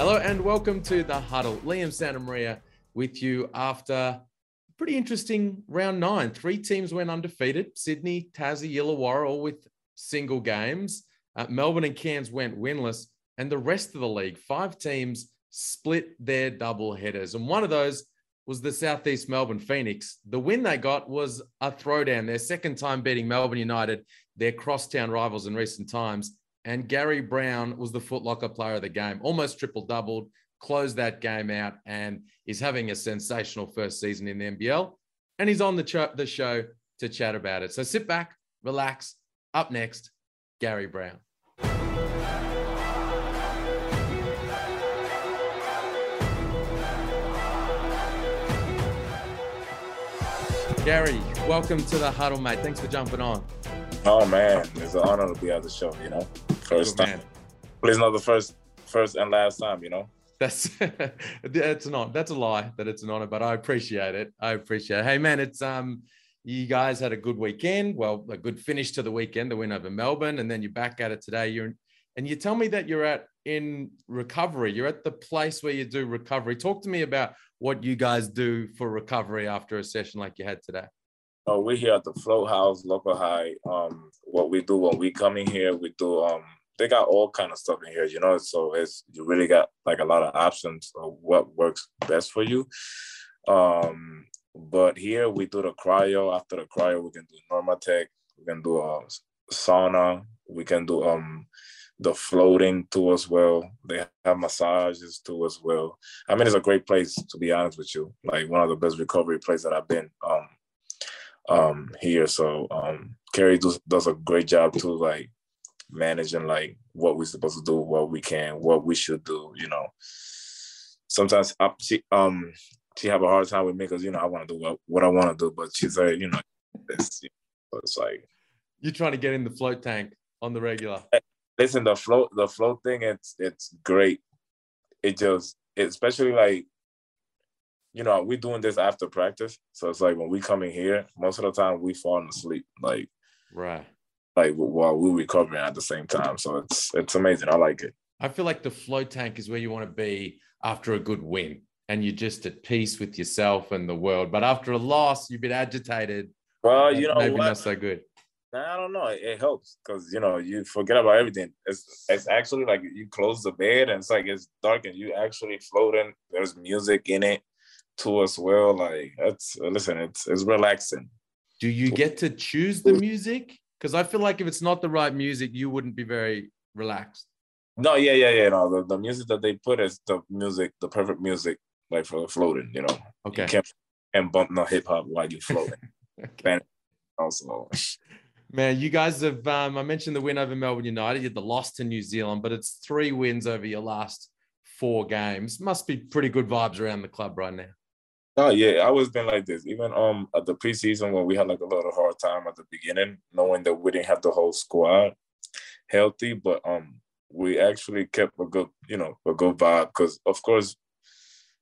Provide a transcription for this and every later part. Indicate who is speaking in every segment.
Speaker 1: Hello and welcome to the huddle. Liam Santa Maria with you after a pretty interesting round nine. Three teams went undefeated Sydney, Tassie, Illawarra, all with single games. Uh, Melbourne and Cairns went winless. And the rest of the league, five teams split their double headers. And one of those was the Southeast Melbourne Phoenix. The win they got was a throwdown, their second time beating Melbourne United, their crosstown rivals in recent times and Gary Browne was the footlocker player of the game, almost triple doubled, closed that game out, and is having a sensational first season in the NBL. And he's on the, ch- the show to chat about it. So sit back, relax. Up next, Gary Browne. Gary, welcome to the huddle, mate. Thanks for jumping on.
Speaker 2: Oh man, it's an honor to be on the show. You know, first Good time. Man. Please not the first, first and last time. You know.
Speaker 1: That's that's not that's a lie that it's an honor, but I appreciate it. I appreciate it. Hey man, it's um you guys had a good weekend. Well, a good finish to the weekend, the win over Melbourne, and then you're back at it today. You're and you tell me that you're at in recovery. You're at the place where you do recovery. Talk to me about what you guys do for recovery after a session like you had today.
Speaker 2: Oh, we're here at the Float House Local High. Um, what we do when we come in here, we do um, they got all kind of stuff in here, you know. So it's you really got like a lot of options of what works best for you. Um, but here we do the cryo. After the cryo, we can do Normatec. We can do a uh, sauna. We can do um the floating too as well. They have massages too as well. I mean, it's a great place to be honest with you. Like one of the best recovery places that I've been. Um, um, here. So um, Kerry does, does a great job too, like managing like what we're supposed to do, what we can, what we should do. You know, sometimes I, she um she have a hard time with me because you know I want to do what, what I want to do, but she's like you know it's, it's like
Speaker 1: you're trying to get in the float tank on the regular.
Speaker 2: Listen, the float the float thing it's it's great. It just especially like you know, we're doing this after practice. So it's like when we come in here, most of the time we falling asleep. Like
Speaker 1: right.
Speaker 2: Like while we're recovering at the same time. So it's it's amazing. I like it.
Speaker 1: I feel like the float tank is where you want to be after a good win and you're just at peace with yourself and the world. But after a loss, you've been agitated.
Speaker 2: Well, you know,
Speaker 1: maybe what? not so good.
Speaker 2: I don't know. It, helps because you know you forget about everything. It's it's actually like you close the bed and it's like it's dark and you actually floating. There's music in it to as well. Like that's listen, it's it's relaxing.
Speaker 1: Do you get to choose the music? Because I feel like if it's not the right music, you wouldn't be very relaxed.
Speaker 2: No, yeah, yeah, yeah. No, the, the music that they put is the music, the perfect music, like for floating. You know,
Speaker 1: okay,
Speaker 2: you can't and bump no hip hop while you're floating. okay. also.
Speaker 1: Man, you guys have. Um, I mentioned the win over Melbourne United. You had the loss to New Zealand, but it's three wins over your last four games. Must be pretty good vibes around the club right now.
Speaker 2: Oh yeah, I always been like this. Even um at the preseason when we had like a lot of hard time at the beginning, knowing that we didn't have the whole squad healthy, but um we actually kept a good, you know, a good vibe because of course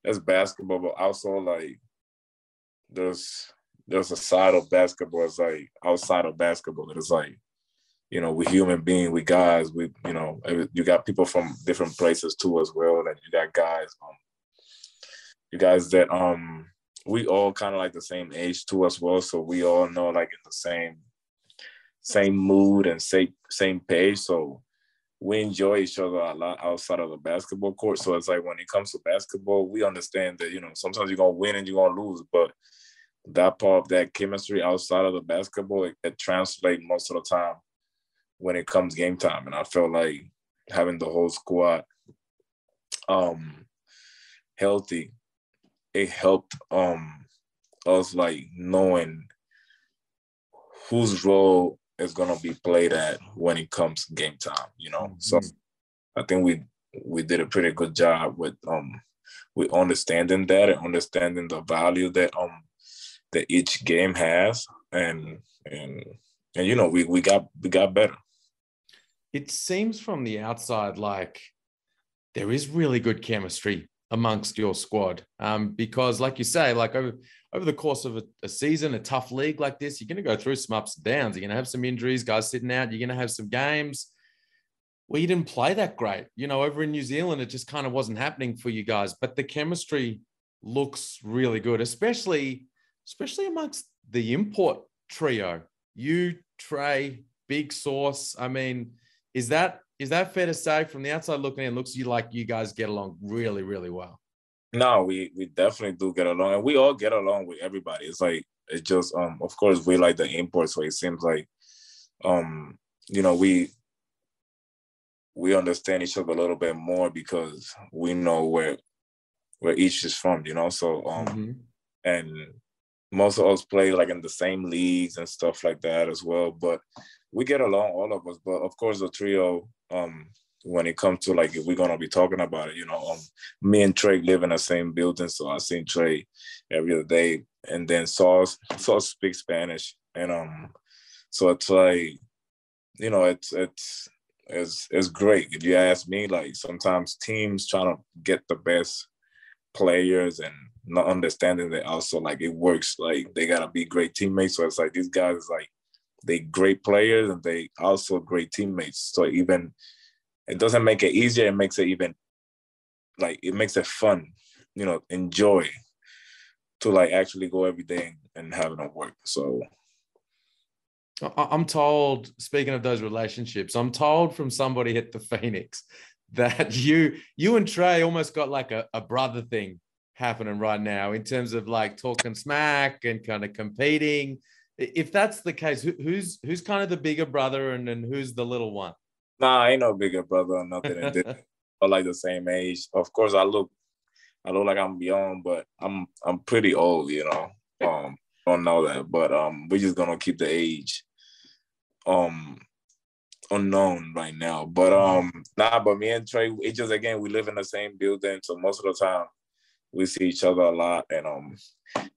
Speaker 2: that's basketball, but also like there's there's a side of basketball it's like outside of basketball it's like you know we human being we guys we you know you got people from different places too as well and you got guys um you guys that um we all kind of like the same age too as well, so we all know like in the same same mood and same same page. So we enjoy each other a lot outside of the basketball court. So it's like when it comes to basketball, we understand that you know sometimes you're gonna win and you're gonna lose, but that part of that chemistry outside of the basketball it, it translates most of the time when it comes game time. And I felt like having the whole squad um healthy it helped um us like knowing whose role is gonna be played at when it comes game time, you know. Mm-hmm. So I think we we did a pretty good job with um with understanding that and understanding the value that um that each game has and and and you know we we got we got better.
Speaker 1: It seems from the outside like there is really good chemistry amongst your squad um, because like you say like over, over the course of a, a, season a tough league like this you're going to go through some ups and downs you're going to have some injuries guys sitting out you're going to have some games well, you didn't play that great. You know, over in New Zealand, it just kind of wasn't happening for you guys. But the chemistry looks really good, especially especially amongst the import trio. You, Trey, Big Sauce. I mean, is that is that fair to say from the outside looking in? Looks you like you guys get along really, really well.
Speaker 2: No, we we definitely do get along, and we all get along with everybody. It's like it's just um, of course, we like the imports, so it seems like um, you know, we we understand each other a little bit more because we know where where each is from, you know. So um mm-hmm. and most of us play like in the same leagues and stuff like that as well. But we get along, all of us. But of course, the trio, um, when it comes to like if we're gonna be talking about it, you know, um, me and Trey live in the same building, so I see Trey every other day. And then Sauce, Sauce speaks Spanish, and um, so it's like, you know, it's it's it's it's great. If you ask me, like sometimes teams trying to get the best players and not understanding that also like it works. Like they gotta be great teammates. So it's like these guys like they great players and they also great teammates. So even it doesn't make it easier, it makes it even like it makes it fun, you know, enjoy to like actually go every day and, having it work. So
Speaker 1: I'm told, speaking of those relationships, I'm told from somebody at the Phoenix that you you and Trey almost got like a, a brother thing happening right now in terms of like talking smack and kind of competing. If that's the case, who's who's kind of the bigger brother and then who's the little one?
Speaker 2: Nah, I ain't no bigger brother or nothing. or like the same age. Of course, I look I look like I'm young, but I'm I'm pretty old, you know. Um, don't know that, but um, we're just gonna keep the age um unknown right now. But um, nah, but me and Trey, it just again we live in the same building, so most of the time we see each other a lot and um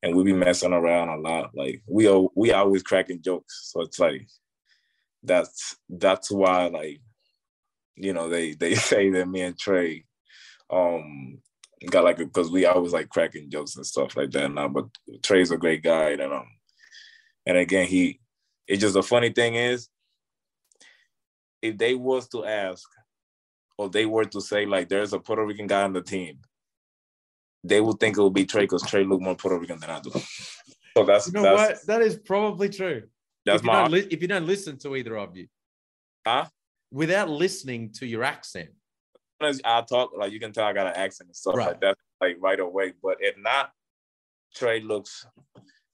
Speaker 2: and we be messing around a lot. Like we are we always cracking jokes. So it's like that's that's why like you know they they say that me and Trey um got like because we always like cracking jokes and stuff like that now. But Trey's a great guy and um and again he it's just a funny thing is if they was to ask or they were to say like there's a Puerto Rican guy on the team they will think it will be Trey because Trey look more Puerto Rican than I do. So that's
Speaker 1: you know
Speaker 2: that's,
Speaker 1: what that is probably true.
Speaker 2: That's
Speaker 1: if you,
Speaker 2: my
Speaker 1: li- if you don't listen to either of you,
Speaker 2: huh?
Speaker 1: Without listening to your accent,
Speaker 2: I talk like you can tell I got an accent and stuff right. like that, like right away. But if not, Trey looks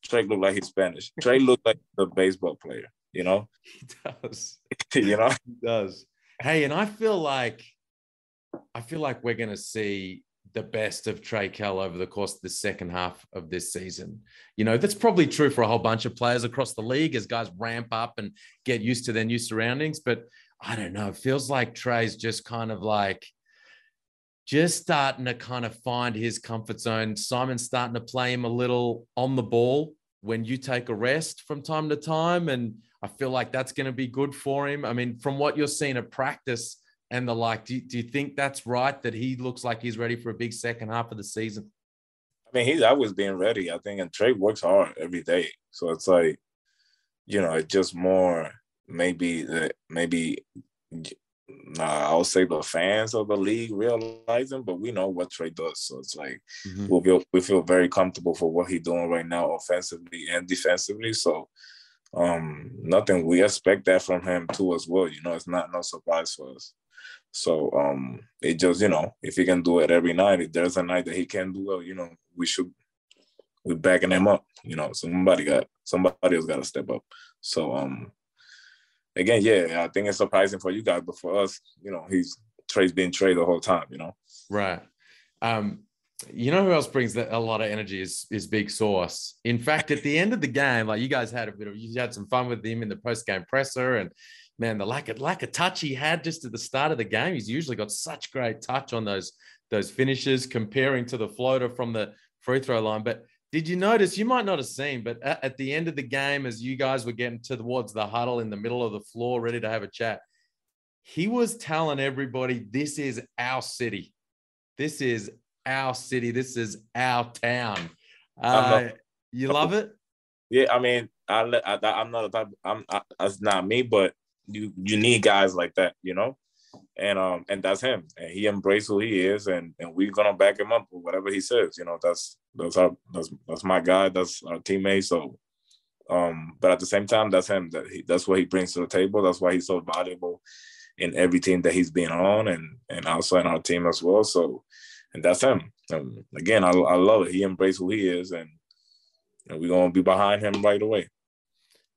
Speaker 2: Trey look like he's Spanish. Trey look like the baseball player. You know,
Speaker 1: he does.
Speaker 2: you know,
Speaker 1: he does. Hey, and I feel like I feel like we're gonna see the best of Trey Kell over the course of the second half of this season. You know, that's probably true for a whole bunch of players across the league as guys ramp up and get used to their new surroundings. But I don't know, it feels like Trey's just kind of like just starting to kind of find his comfort zone. Simon's starting to play him a little on the ball when you take a rest from time to time. And I feel like that's going to be good for him. I mean, from what you're seeing at practice, and the like. Do, do you think that's right that he looks like he's ready for a big second half of the season?
Speaker 2: I mean, he's always being ready. I think, and Trey works hard every day. So it's like, you know, it's just more maybe that maybe uh, I'll say the fans of the league realizing, but we know what Trey does. So it's like mm-hmm. we feel we feel very comfortable for what he's doing right now, offensively and defensively. So um nothing we expect that from him too as well. You know, it's not no surprise for us. So um, it just you know if he can do it every night, if there's a night that he can't do well, you know we should we're backing him up. You know somebody got somebody else got to step up. So um, again, yeah, I think it's surprising for you guys, but for us, you know, he's Trey's been Trey the whole time. You know,
Speaker 1: right. Um, you know who else brings a lot of energy is is Big Sauce. In fact, at the end of the game, like you guys had a bit of you had some fun with him in the post game presser, and man, the lack of lack of touch he had just at the start of the game. He's usually got such great touch on those those finishes, comparing to the floater from the free throw line. But did you notice? You might not have seen, but at, at the end of the game, as you guys were getting towards the huddle in the middle of the floor, ready to have a chat, he was telling everybody, "This is our city. This is our city. This is our town." Uh, you love it?
Speaker 2: Yeah, I mean, I, I am not a type. I'm. I, that's not me, but you you need guys like that, you know. and um and that's him. And he embraced who he is and and we're gonna back him up with whatever he says you know? That's that's our that's that's my guy that's our teammate so um but at the same time that's him. That he, that's what he brings to the table. That's why he's so valuable in every team that he's been on and and also in our team as well so and that's him. And again I, I love it. He embraced who he is and, and we're gonna be behind him right away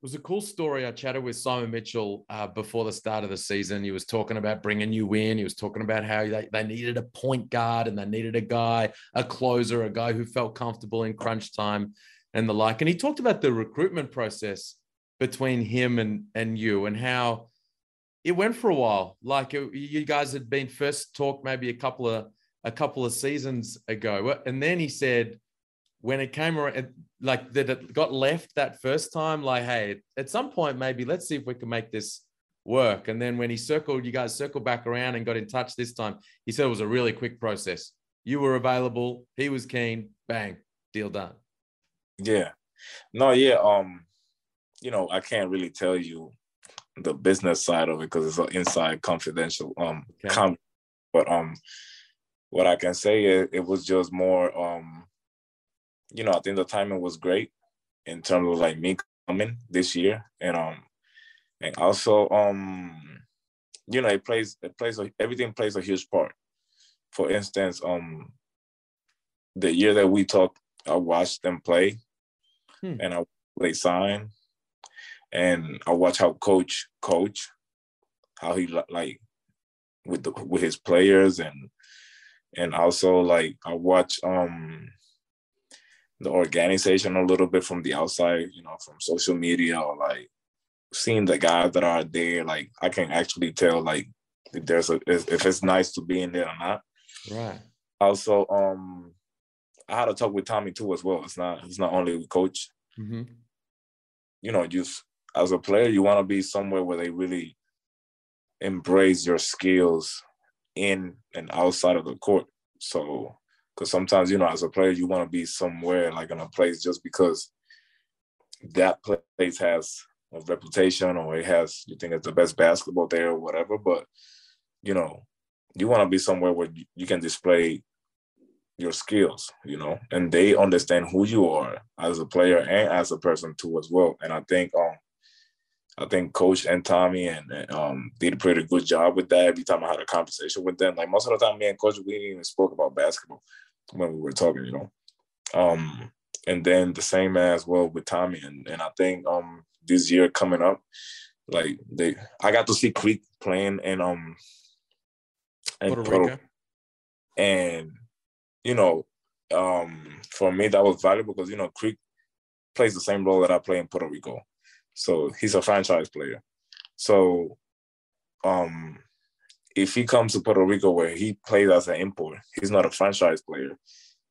Speaker 1: was a cool story. I chatted with Simon Mitchell uh, before the start of the season. He was talking about bringing you in. He was talking about how they, they needed a point guard and they needed a guy, a closer, a guy who felt comfortable in crunch time and the like. And he talked about the recruitment process between him and, and you and how it went for a while. Like it, you guys had been first talked maybe a couple of a couple of seasons ago. And then he said, when it came around, like that it got left that first time, like, hey, at some point, maybe let's see if we can make this work. And then when he circled, you guys circled back around and got in touch this time, he said it was a really quick process. You were available, he was keen, bang, deal done.
Speaker 2: Yeah. No, yeah. Um, you know, I can't really tell you the business side of it because it's an inside confidential um okay. com- but um what I can say is it was just more um you know, I think the timing was great in terms of like me coming this year, and um, and also um, you know, it plays it plays a, everything plays a huge part. For instance, um, the year that we talked, I watched them play, hmm. and I they sign, and I watch how coach coach, how he like with the with his players and and also like I watch um the organization a little bit from the outside, you know, from social media or like seeing the guys that are there, like I can actually tell like if there's a if it's nice to be in there or not.
Speaker 1: Right.
Speaker 2: Also, um, I had to talk with Tommy too as well. It's not it's not only with coach. Mm-hmm. You know, just as a player, you want to be somewhere where they really embrace your skills in and outside of the court. So because sometimes, you know, as a player, you want to be somewhere like in a place just because that place has a reputation or it has, you think it's the best basketball there or whatever. But, you know, you want to be somewhere where you can display your skills, you know, and they understand who you are as a player and as a person too as well. And I think um I think Coach and Tommy and um did a pretty good job with that. Every time I had a conversation with them, like most of the time, me and Coach we didn't even spoke about basketball when we were talking, you know. Um, and then the same as well with Tommy, and and I think um this year coming up, like they, I got to see Creek playing and um and Puerto Rico. and you know, um for me that was valuable because you know Creek plays the same role that I play in Puerto Rico, so he's a franchise player. So, um, if he comes to Puerto Rico where he plays as an import, he's not a franchise player.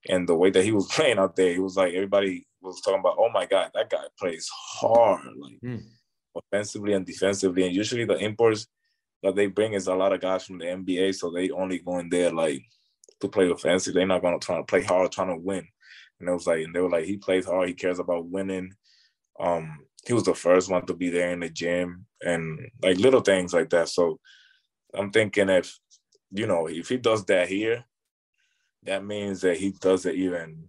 Speaker 2: And the way that he was playing out there, he was like everybody was talking about, oh my God, that guy plays hard, like mm. offensively and defensively. And usually the imports that they bring is a lot of guys from the NBA, so they only go in there like to play offensive. They're not gonna try to play hard, trying to win. And it was like, and they were like, he plays hard, he cares about winning. Um, he was the first one to be there in the gym and like little things like that. So I'm thinking if you know if he does that here, that means that he does it even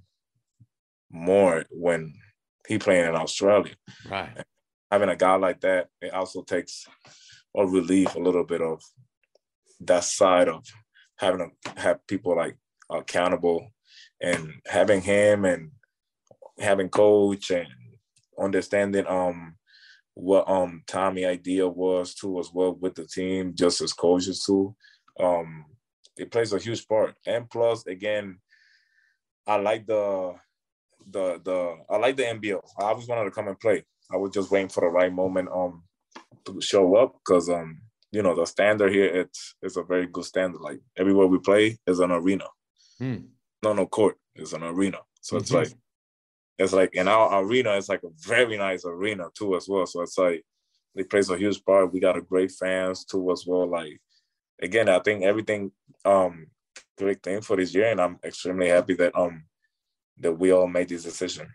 Speaker 2: more when he playing in Australia.
Speaker 1: Right.
Speaker 2: Having a guy like that, it also takes a relief a little bit of that side of having to have people like accountable and having him and having coach and understanding um what um Tommy idea was too as well with the team, just as coaches too. Um, it plays a huge part. And plus, again, I like the the the I like the NBL. I always wanted to come and play. I was just waiting for the right moment um to show up because um you know the standard here it's it's a very good standard. Like everywhere we play is an arena. Hmm. No, no court is an arena. So mm-hmm. it's like it's like in our arena, it's like a very nice arena too as well. So it's like it plays a huge part. We got a great fans too as well. Like again, I think everything um great thing for this year, and I'm extremely happy that um that we all made this decision.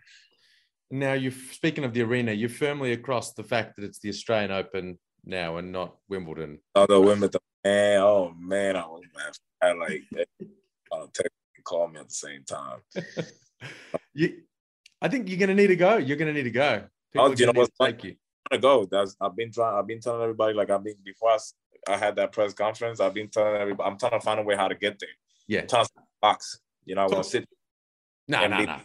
Speaker 1: Now, you're speaking of the arena, you're firmly across the fact that it's the Australian Open now and not Wimbledon.
Speaker 2: Oh, the Wimbledon. Man, oh man, I was mad. I like uh, text and call me at the same time.
Speaker 1: you, I think you're gonna need to go. You're gonna need to go.
Speaker 2: People oh, you know what's like? You. I'm gonna go. That's I've been trying. I've been telling everybody like I've been before I, I had that press conference. I've been telling everybody. I'm trying to find a way how to get there.
Speaker 1: Yeah,
Speaker 2: I'm trying to box. You know, I want to sit.
Speaker 1: No, no, no.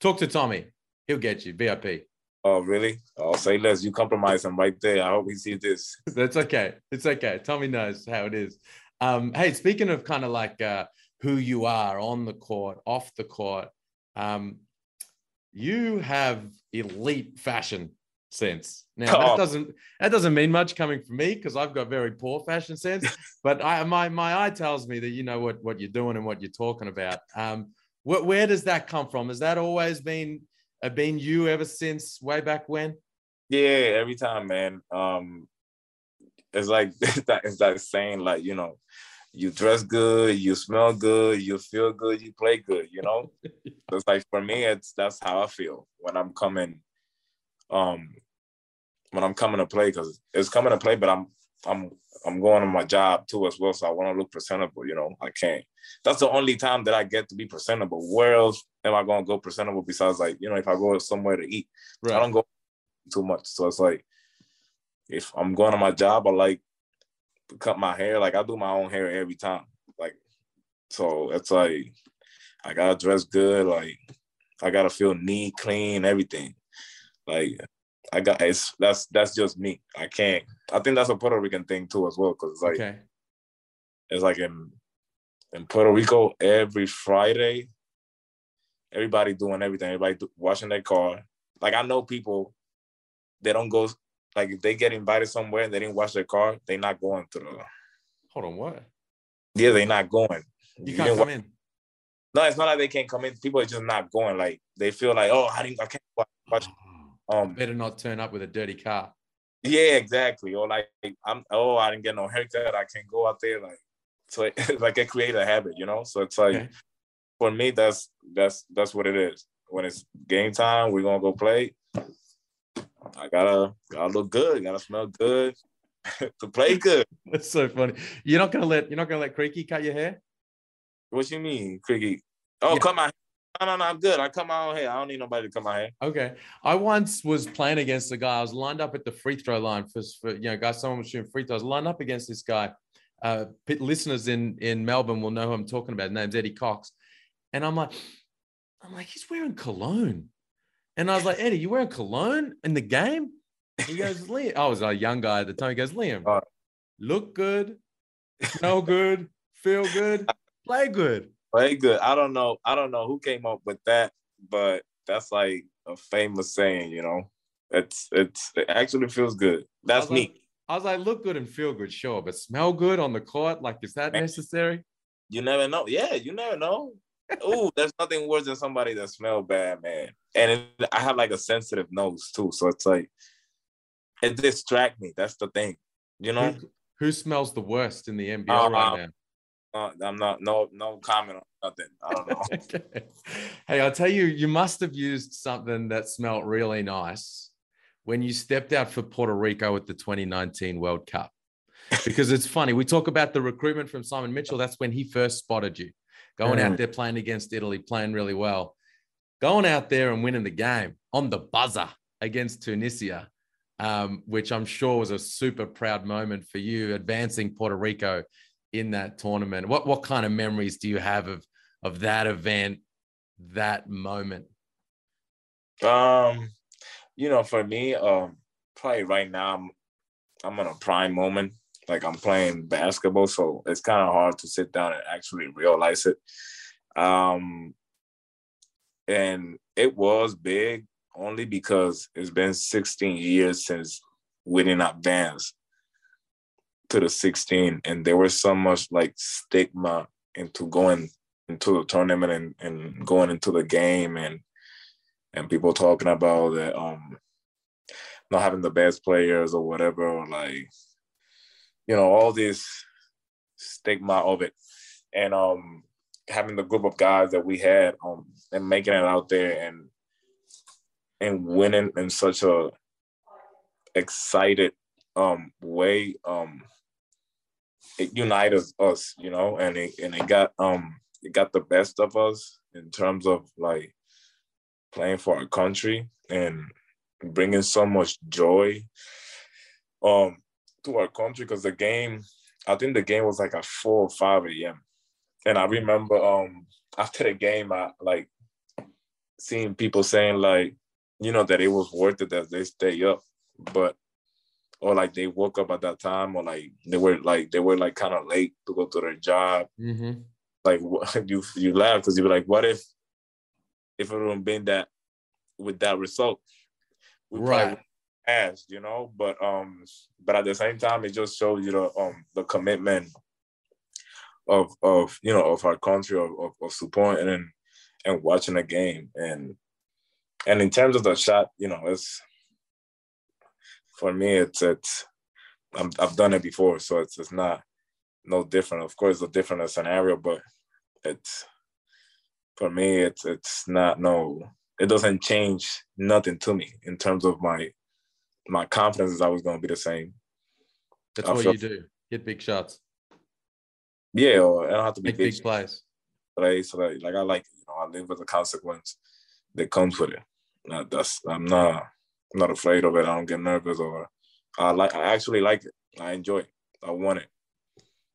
Speaker 1: Talk to Tommy. He'll get you VIP.
Speaker 2: Oh, really? I'll say less. You compromise him right there. I hope he sees this.
Speaker 1: That's okay. It's okay. Tommy knows how it is. Um, hey, speaking of kind of like uh, who you are on the court, off the court, um, you have elite fashion sense. Now oh. that doesn't that doesn't mean much coming from me because I've got very poor fashion sense. but I my my eye tells me that you know what what you're doing and what you're talking about. Um, wh- where does that come from? Has that always been uh, been you ever since way back when?
Speaker 2: Yeah, every time, man. Um, it's like that. It's that saying, like you know, you dress good, you smell good, you feel good, you play good. You know, it's like for me, it's that's how I feel when I'm coming. Um, when I'm coming to play, because it's coming to play, but I'm I'm I'm going on my job too as well, so I want to look presentable. You know, I can't. That's the only time that I get to be presentable. Where else am I going to go presentable besides like you know if I go somewhere to eat? Right. I don't go too much, so it's like if I'm going on my job, I like to cut my hair. Like I do my own hair every time. Like so, it's like I gotta dress good. Like I gotta feel neat, clean, everything. Like I got it's that's that's just me. I can't. I think that's a Puerto Rican thing too as well because it's like okay. it's like in in Puerto Rico every Friday, everybody doing everything. Everybody do, washing their car. Like I know people, they don't go. Like if they get invited somewhere and they didn't wash their car, they're not going to the.
Speaker 1: Hold on, what?
Speaker 2: Yeah, they're not going.
Speaker 1: You, you can't come wa- in.
Speaker 2: No, it's not like they can't come in. People are just not going. Like they feel like, oh, I didn't, I can't watch.
Speaker 1: Um, better not turn up with a dirty car.
Speaker 2: Yeah, exactly. Or like I'm oh, I didn't get no haircut. I can't go out there like so it, like it create a habit, you know. So it's like okay. for me, that's that's that's what it is. When it's game time, we're gonna go play. I gotta gotta look good, gotta smell good to play good.
Speaker 1: That's so funny. You're not gonna let you're not gonna let Creaky cut your hair.
Speaker 2: What you mean, Creaky? Oh, yeah. cut my no, no, no, I'm good. I cut my own hair. I don't need nobody to cut my hair.
Speaker 1: Okay. I once was playing against a guy. I was lined up at the free throw line for, for you know, guys, someone was shooting free throws. Lined up against this guy. Uh, listeners in in Melbourne will know who I'm talking about. His name's Eddie Cox. And I'm like, I'm like, he's wearing cologne. And I was like, Eddie, you wearing cologne in the game? He goes, Liam. I was a young guy at the time. He goes, Liam, oh. look good, smell good, feel good, play good.
Speaker 2: Play good. I don't know. I don't know who came up with that, but that's like a famous saying, you know. It's it's it actually feels good. That's
Speaker 1: I
Speaker 2: neat.
Speaker 1: Like, I was like, look good and feel good, sure, but smell good on the court, like, is that necessary?
Speaker 2: You never know. Yeah, you never know. Oh, there's nothing worse than somebody that smell bad, man. And it, I have like a sensitive nose too, so it's like it distract me. That's the thing, you know.
Speaker 1: Who, who smells the worst in the NBL uh, right now?
Speaker 2: Uh, I'm not no no comment on nothing. I don't know. okay.
Speaker 1: Hey, I'll tell you, you must have used something that smelled really nice when you stepped out for Puerto Rico at the 2019 World Cup. Because it's funny, we talk about the recruitment from Simon Mitchell. That's when he first spotted you, going mm. out there playing against Italy, playing really well, going out there and winning the game on the buzzer against Tunisia. Um, which I'm sure was a super proud moment for you, advancing Puerto Rico in that tournament. What what kind of memories do you have of of that event, that moment?
Speaker 2: Um, you know, for me, um, probably right now I'm I'm in a prime moment. Like I'm playing basketball, so it's kind of hard to sit down and actually realize it. Um, and it was big only because it's been 16 years since we didn't advance to the 16 and there was so much like stigma into going into the tournament and, and going into the game and and people talking about that um not having the best players or whatever or like you know all this stigma of it and um having the group of guys that we had um and making it out there and and winning in such a excited um way um it united us, you know, and it and it got um it got the best of us in terms of like playing for our country and bringing so much joy. Um to our country because the game I think the game was like at four or five a.m. And I remember um after the game I like seeing people saying like, you know, that it was worth it that they stay up. But or like they woke up at that time or like they were like they were like kind of late to go to their job.
Speaker 1: Mm-hmm.
Speaker 2: Like you you laugh because you were like, what if if it would have been that with that result? We
Speaker 1: right.
Speaker 2: Asked, you know, but um, but at the same time, it just shows you the um the commitment of of you know of our country of of, of supporting and and watching a game and and in terms of the shot, you know, it's for me, it's it's i have done it before, so it's it's not no different. Of course, it's a different scenario, but it's for me, it's it's not no. It doesn't change nothing to me in terms of my my confidence is always going to be the same.
Speaker 1: That's I what feel, you do. Hit big shots.
Speaker 2: Yeah, or I don't have to be
Speaker 1: Make big, big plays.
Speaker 2: But so like, like I like you know I live with the consequence that comes with it. that's I'm not I'm not afraid of it. I don't get nervous or I like I actually like it. I enjoy it. I want it.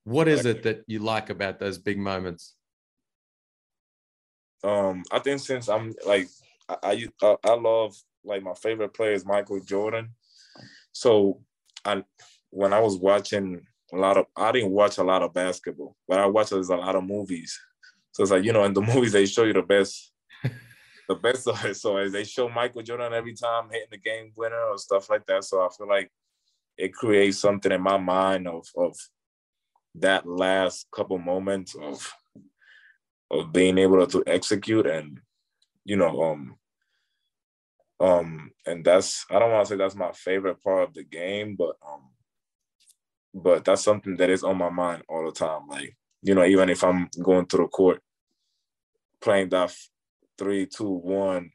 Speaker 1: What is like it that you like about those big moments?
Speaker 2: Um, I think since I'm like I I, I love like my favorite player is Michael Jordan. So I when I was watching a lot of I didn't watch a lot of basketball, but I watched a lot of movies. So it's like, you know, in the movies they show you the best the best of it. So as they show Michael Jordan every time hitting the game winner or stuff like that. So I feel like it creates something in my mind of of that last couple moments of of being able to, to execute and you know um um and that's I don't want to say that's my favorite part of the game, but um but that's something that is on my mind all the time. Like, you know, even if I'm going to the court playing that three, two, one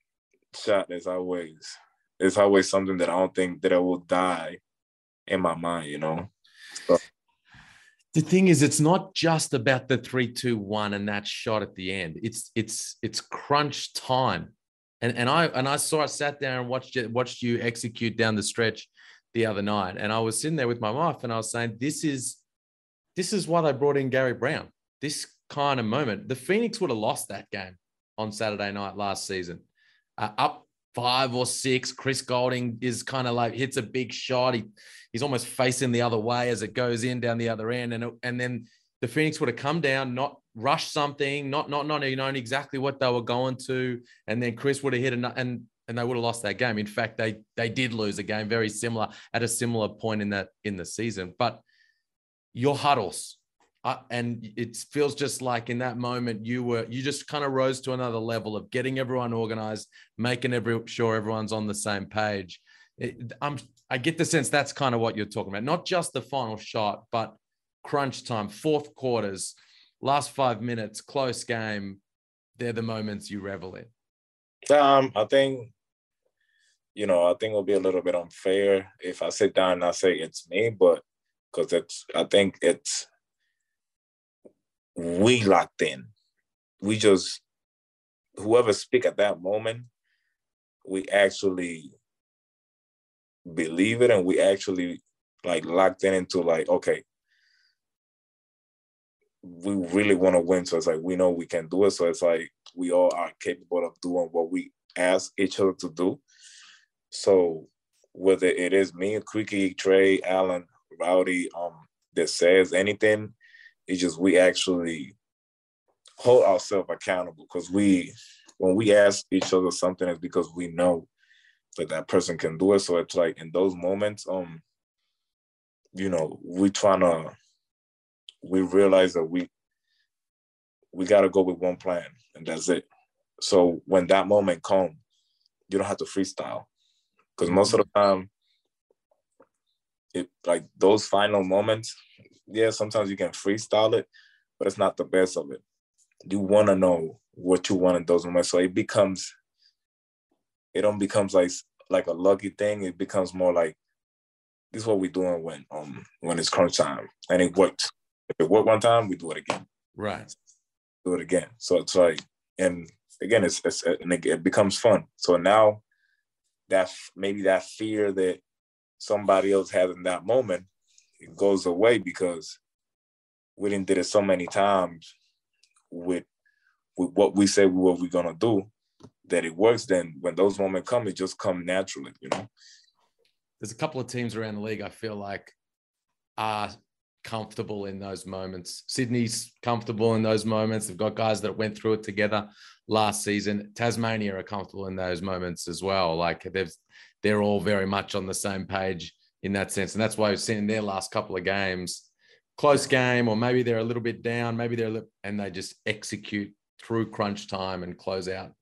Speaker 2: shot is always it's always something that I don't think that I will die in my mind, you know. So.
Speaker 1: The thing is, it's not just about the three, two, one, and that shot at the end. It's it's it's crunch time, and and I and I saw I sat there and watched watched you execute down the stretch the other night, and I was sitting there with my wife, and I was saying, this is this is why they brought in Gary Browne. This kind of moment, the Phoenix would have lost that game on Saturday night last season. Uh, up five or six, Chris Goulding is kind of like hits a big shot. He, he's almost facing the other way as it goes in down the other end, and and then the Phoenix would have come down, not rush something, not not not knowing exactly what they were going to, and then Chris would have hit a, and and they would have lost that game. In fact, they they did lose a game very similar at a similar point in that in the season. But your huddles, uh, and it feels just like in that moment you were you just kind of rose to another level of getting everyone organized making every sure everyone's on the same page it, i'm i get the sense that's kind of what you're talking about not just the final shot but crunch time fourth quarters last five minutes close game they're the moments you revel in
Speaker 2: um i think you know i think it'll be a little bit unfair if i sit down and i say it's me but because it's i think it's we locked in. We just whoever speak at that moment, we actually believe it and we actually like locked in into like, okay, we really want to win. So it's like we know we can do it. So it's like we all are capable of doing what we ask each other to do. So whether it is me, Quickie, Trey, Allen, Rowdy, um, that says anything, it's just we actually hold ourselves accountable because we when we ask each other something it's because we know that that person can do it. So it's like in those moments, um, you know, we trying to we realize that we we got to go with one plan and that's it. So when that moment comes, you don't have to freestyle because most of the time, it like those final moments, yeah, sometimes you can freestyle it, but it's not the best of it. You want to know what you want in those moments, so it becomes, it don't becomes like like a lucky thing. It becomes more like this is what we're doing when um when it's crunch time, and it worked. If it worked one time, we do it again.
Speaker 1: Right.
Speaker 2: Do it again. So it's like, and again, it's, it's and it becomes fun. So now that maybe that fear that somebody else has in that moment, it goes away because we didn't did it so many times with with what we say what we're gonna do that it works. Then when those moments come, it just come naturally, you know
Speaker 1: there's a couple of teams around the league I feel like are comfortable in those moments. Sydney's comfortable in those moments. They've got guys that went through it together last season. Tasmania are comfortable in those moments as well. Like they've they're all very much on the same page in that sense. And that's why we've seen in their last couple of games, close game, or maybe they're a little bit down, maybe they're little, and they just execute through crunch time and close out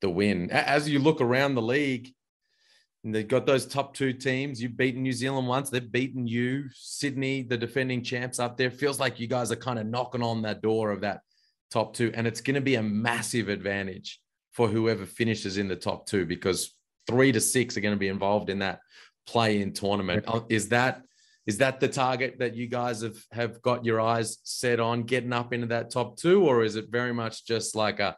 Speaker 1: the win. As you look around the league, and they've got those top two teams. You've beaten New Zealand once. They've beaten you, Sydney, the defending champs up there. Feels like you guys are kind of knocking on that door of that top two. And it's going to be a massive advantage for whoever finishes in the top two because three to six are going to be involved in that play in tournament. Is that is that the target that you guys have have got your eyes set on getting up into that top two, or is it very much just like a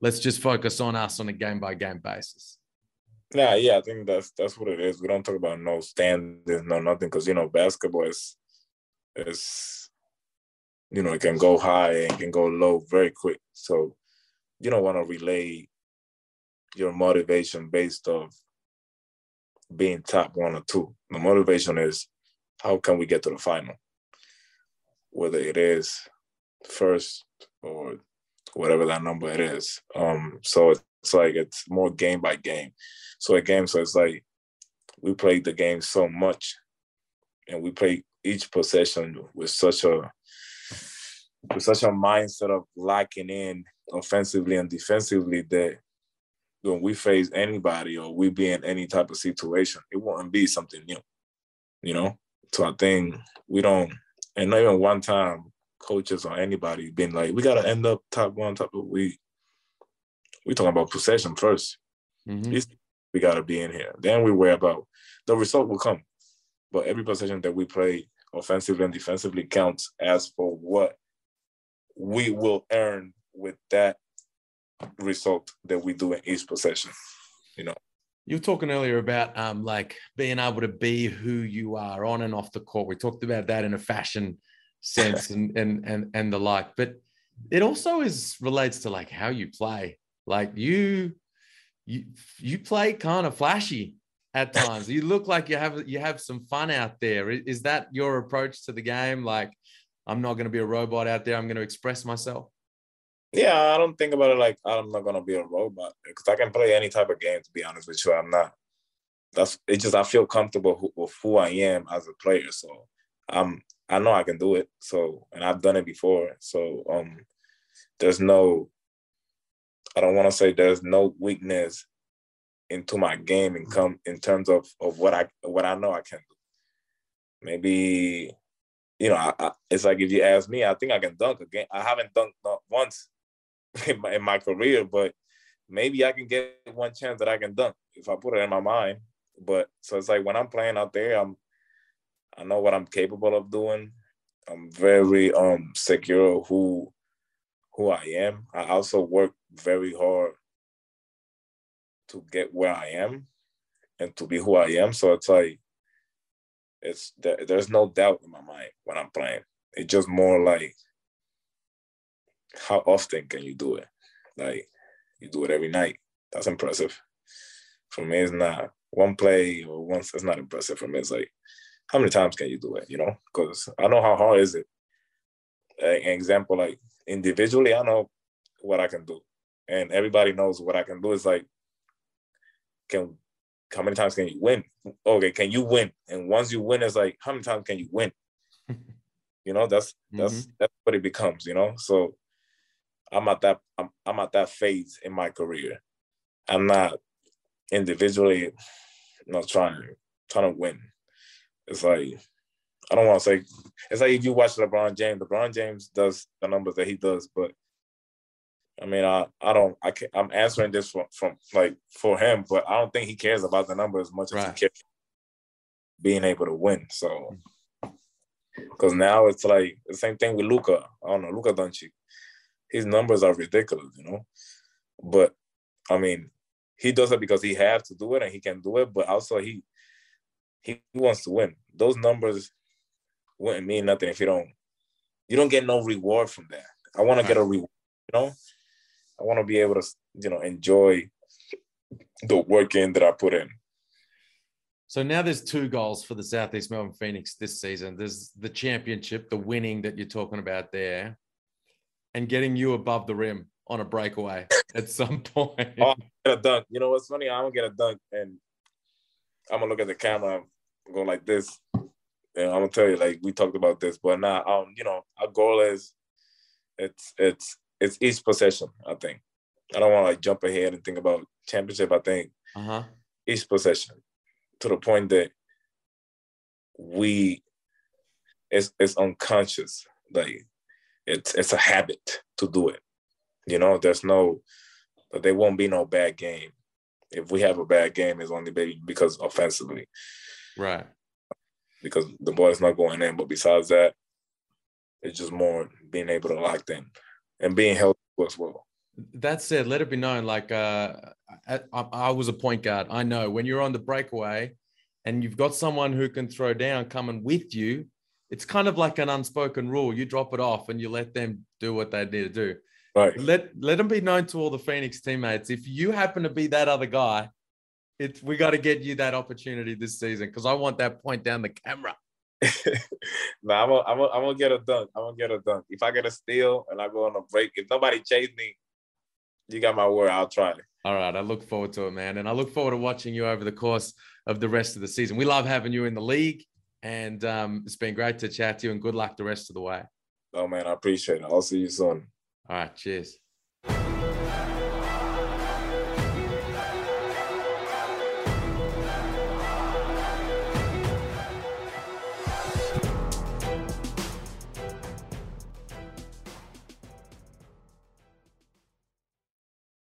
Speaker 1: let's just focus on us on a game by game basis?
Speaker 2: Yeah, yeah, I think that's that's what it is. We don't talk about no standards, no nothing, because you know basketball is is you know it can go high and can go low very quick. So you don't want to relay your motivation based of being top one or two. The motivation is how can we get to the final, whether it is first or whatever that number it is. Um, so it's like it's more game by game. So a game, so it's like we played the game so much, and we play each possession with such a with such a mindset of locking in offensively and defensively that when we face anybody or we be in any type of situation, it won't be something new, you know. So I think we don't, and not even one time coaches or anybody been like, we gotta end up top one, top. Of we we talking about possession 1st mm-hmm. We got to be in here. Then we worry about the result will come, but every possession that we play, offensively and defensively, counts as for what we will earn with that result that we do in each possession. You know.
Speaker 1: You were talking earlier about um, like being able to be who you are on and off the court. We talked about that in a fashion sense and and and and the like, but it also is relates to like how you play. Like you, you, you play kind of flashy at times. you look like you have you have some fun out there. Is that your approach to the game? Like, I'm not going to be a robot out there. I'm going to express myself.
Speaker 2: Yeah, I don't think about it like I'm not going to be a robot because I can play any type of game. To be honest with you, I'm not. That's it's just I feel comfortable with who I am as a player. So I'm I know I can do it. So and I've done it before. So um, there's no I don't want to say there's no weakness into my game and come in terms of of what I what I know I can do. Maybe you know, I, I, it's like if you ask me, I think I can dunk again. I haven't dunked once in my, in my career, but maybe I can get one chance that I can dunk if I put it in my mind. But so it's like when I'm playing out there, I'm I know what I'm capable of doing. I'm very um secure who who I am. I also work very hard to get where I am and to be who I am. So it's like it's there's no doubt in my mind when I'm playing. It's just more like how often can you do it? Like you do it every night. That's impressive. For me, it's not one play or once. It's not impressive for me. It's like how many times can you do it? You know, because I know how hard is it. An example, like individually, I know what I can do and everybody knows what I can do is like, can how many times can you win? Okay, can you win? And once you win, it's like, how many times can you win? you know, that's that's mm-hmm. that's what it becomes, you know. So I'm at that I'm, I'm at that phase in my career. I'm not individually not trying to trying to win. It's like I don't want to say it's like if you watch LeBron James, LeBron James does the numbers that he does, but I mean, I, I don't, I can't, I'm answering this from, from like for him, but I don't think he cares about the number as much right. as he cares being able to win. So mm-hmm. because now it's like the same thing with Luka. I don't know, Luka Doncic. His numbers are ridiculous, you know. But I mean, he does it because he has to do it and he can do it, but also he he wants to win. Those numbers wouldn't mean nothing if you don't you don't get no reward from that. I want to get a reward, you know. I want to be able to, you know, enjoy the work in that I put in.
Speaker 1: So now there's two goals for the Southeast Melbourne Phoenix this season. There's the championship, the winning that you're talking about there, and getting you above the rim on a breakaway at some point.
Speaker 2: Oh, get a dunk. You know what's funny? I'm gonna get a dunk and I'm gonna look at the camera, I'm going like this. And I'm gonna tell you, like we talked about this, but now um, you know, our goal is it's it's it's each possession, I think. I don't want to like jump ahead and think about championship. I think uh-huh. each possession to the point that we it's it's unconscious. Like it's it's a habit to do it. You know there's no there won't be no bad game. If we have a bad game it's only because offensively.
Speaker 1: Right.
Speaker 2: Because the ball is not going in. But besides that it's just more being able to lock in and being healthy as well
Speaker 1: that said, let it be known, like uh, I, I, was a point guard. I know when you're on the breakaway and you've got someone who can throw down coming with you, it's kind of like an unspoken rule. You drop it off and you let them do what they need to do.
Speaker 2: Right.
Speaker 1: Let let them be known to all the Phoenix teammates. If you happen to be that other guy, it's we got to get you that opportunity this season because I want that point down the camera.
Speaker 2: No, I'm gonna I'm I'm gonna get a dunk. I'm gonna get a dunk. If I get a steal and I go on a break, if nobody chase me, you got my word. I'll try it.
Speaker 1: All right. I look forward to it, man. And I look forward to watching you over the course of the rest of the season. We love having you in the league. And um, it's been great to chat to you and good luck the rest of the way.
Speaker 2: Oh, man. I appreciate it. I'll see you soon.
Speaker 1: All right. Cheers.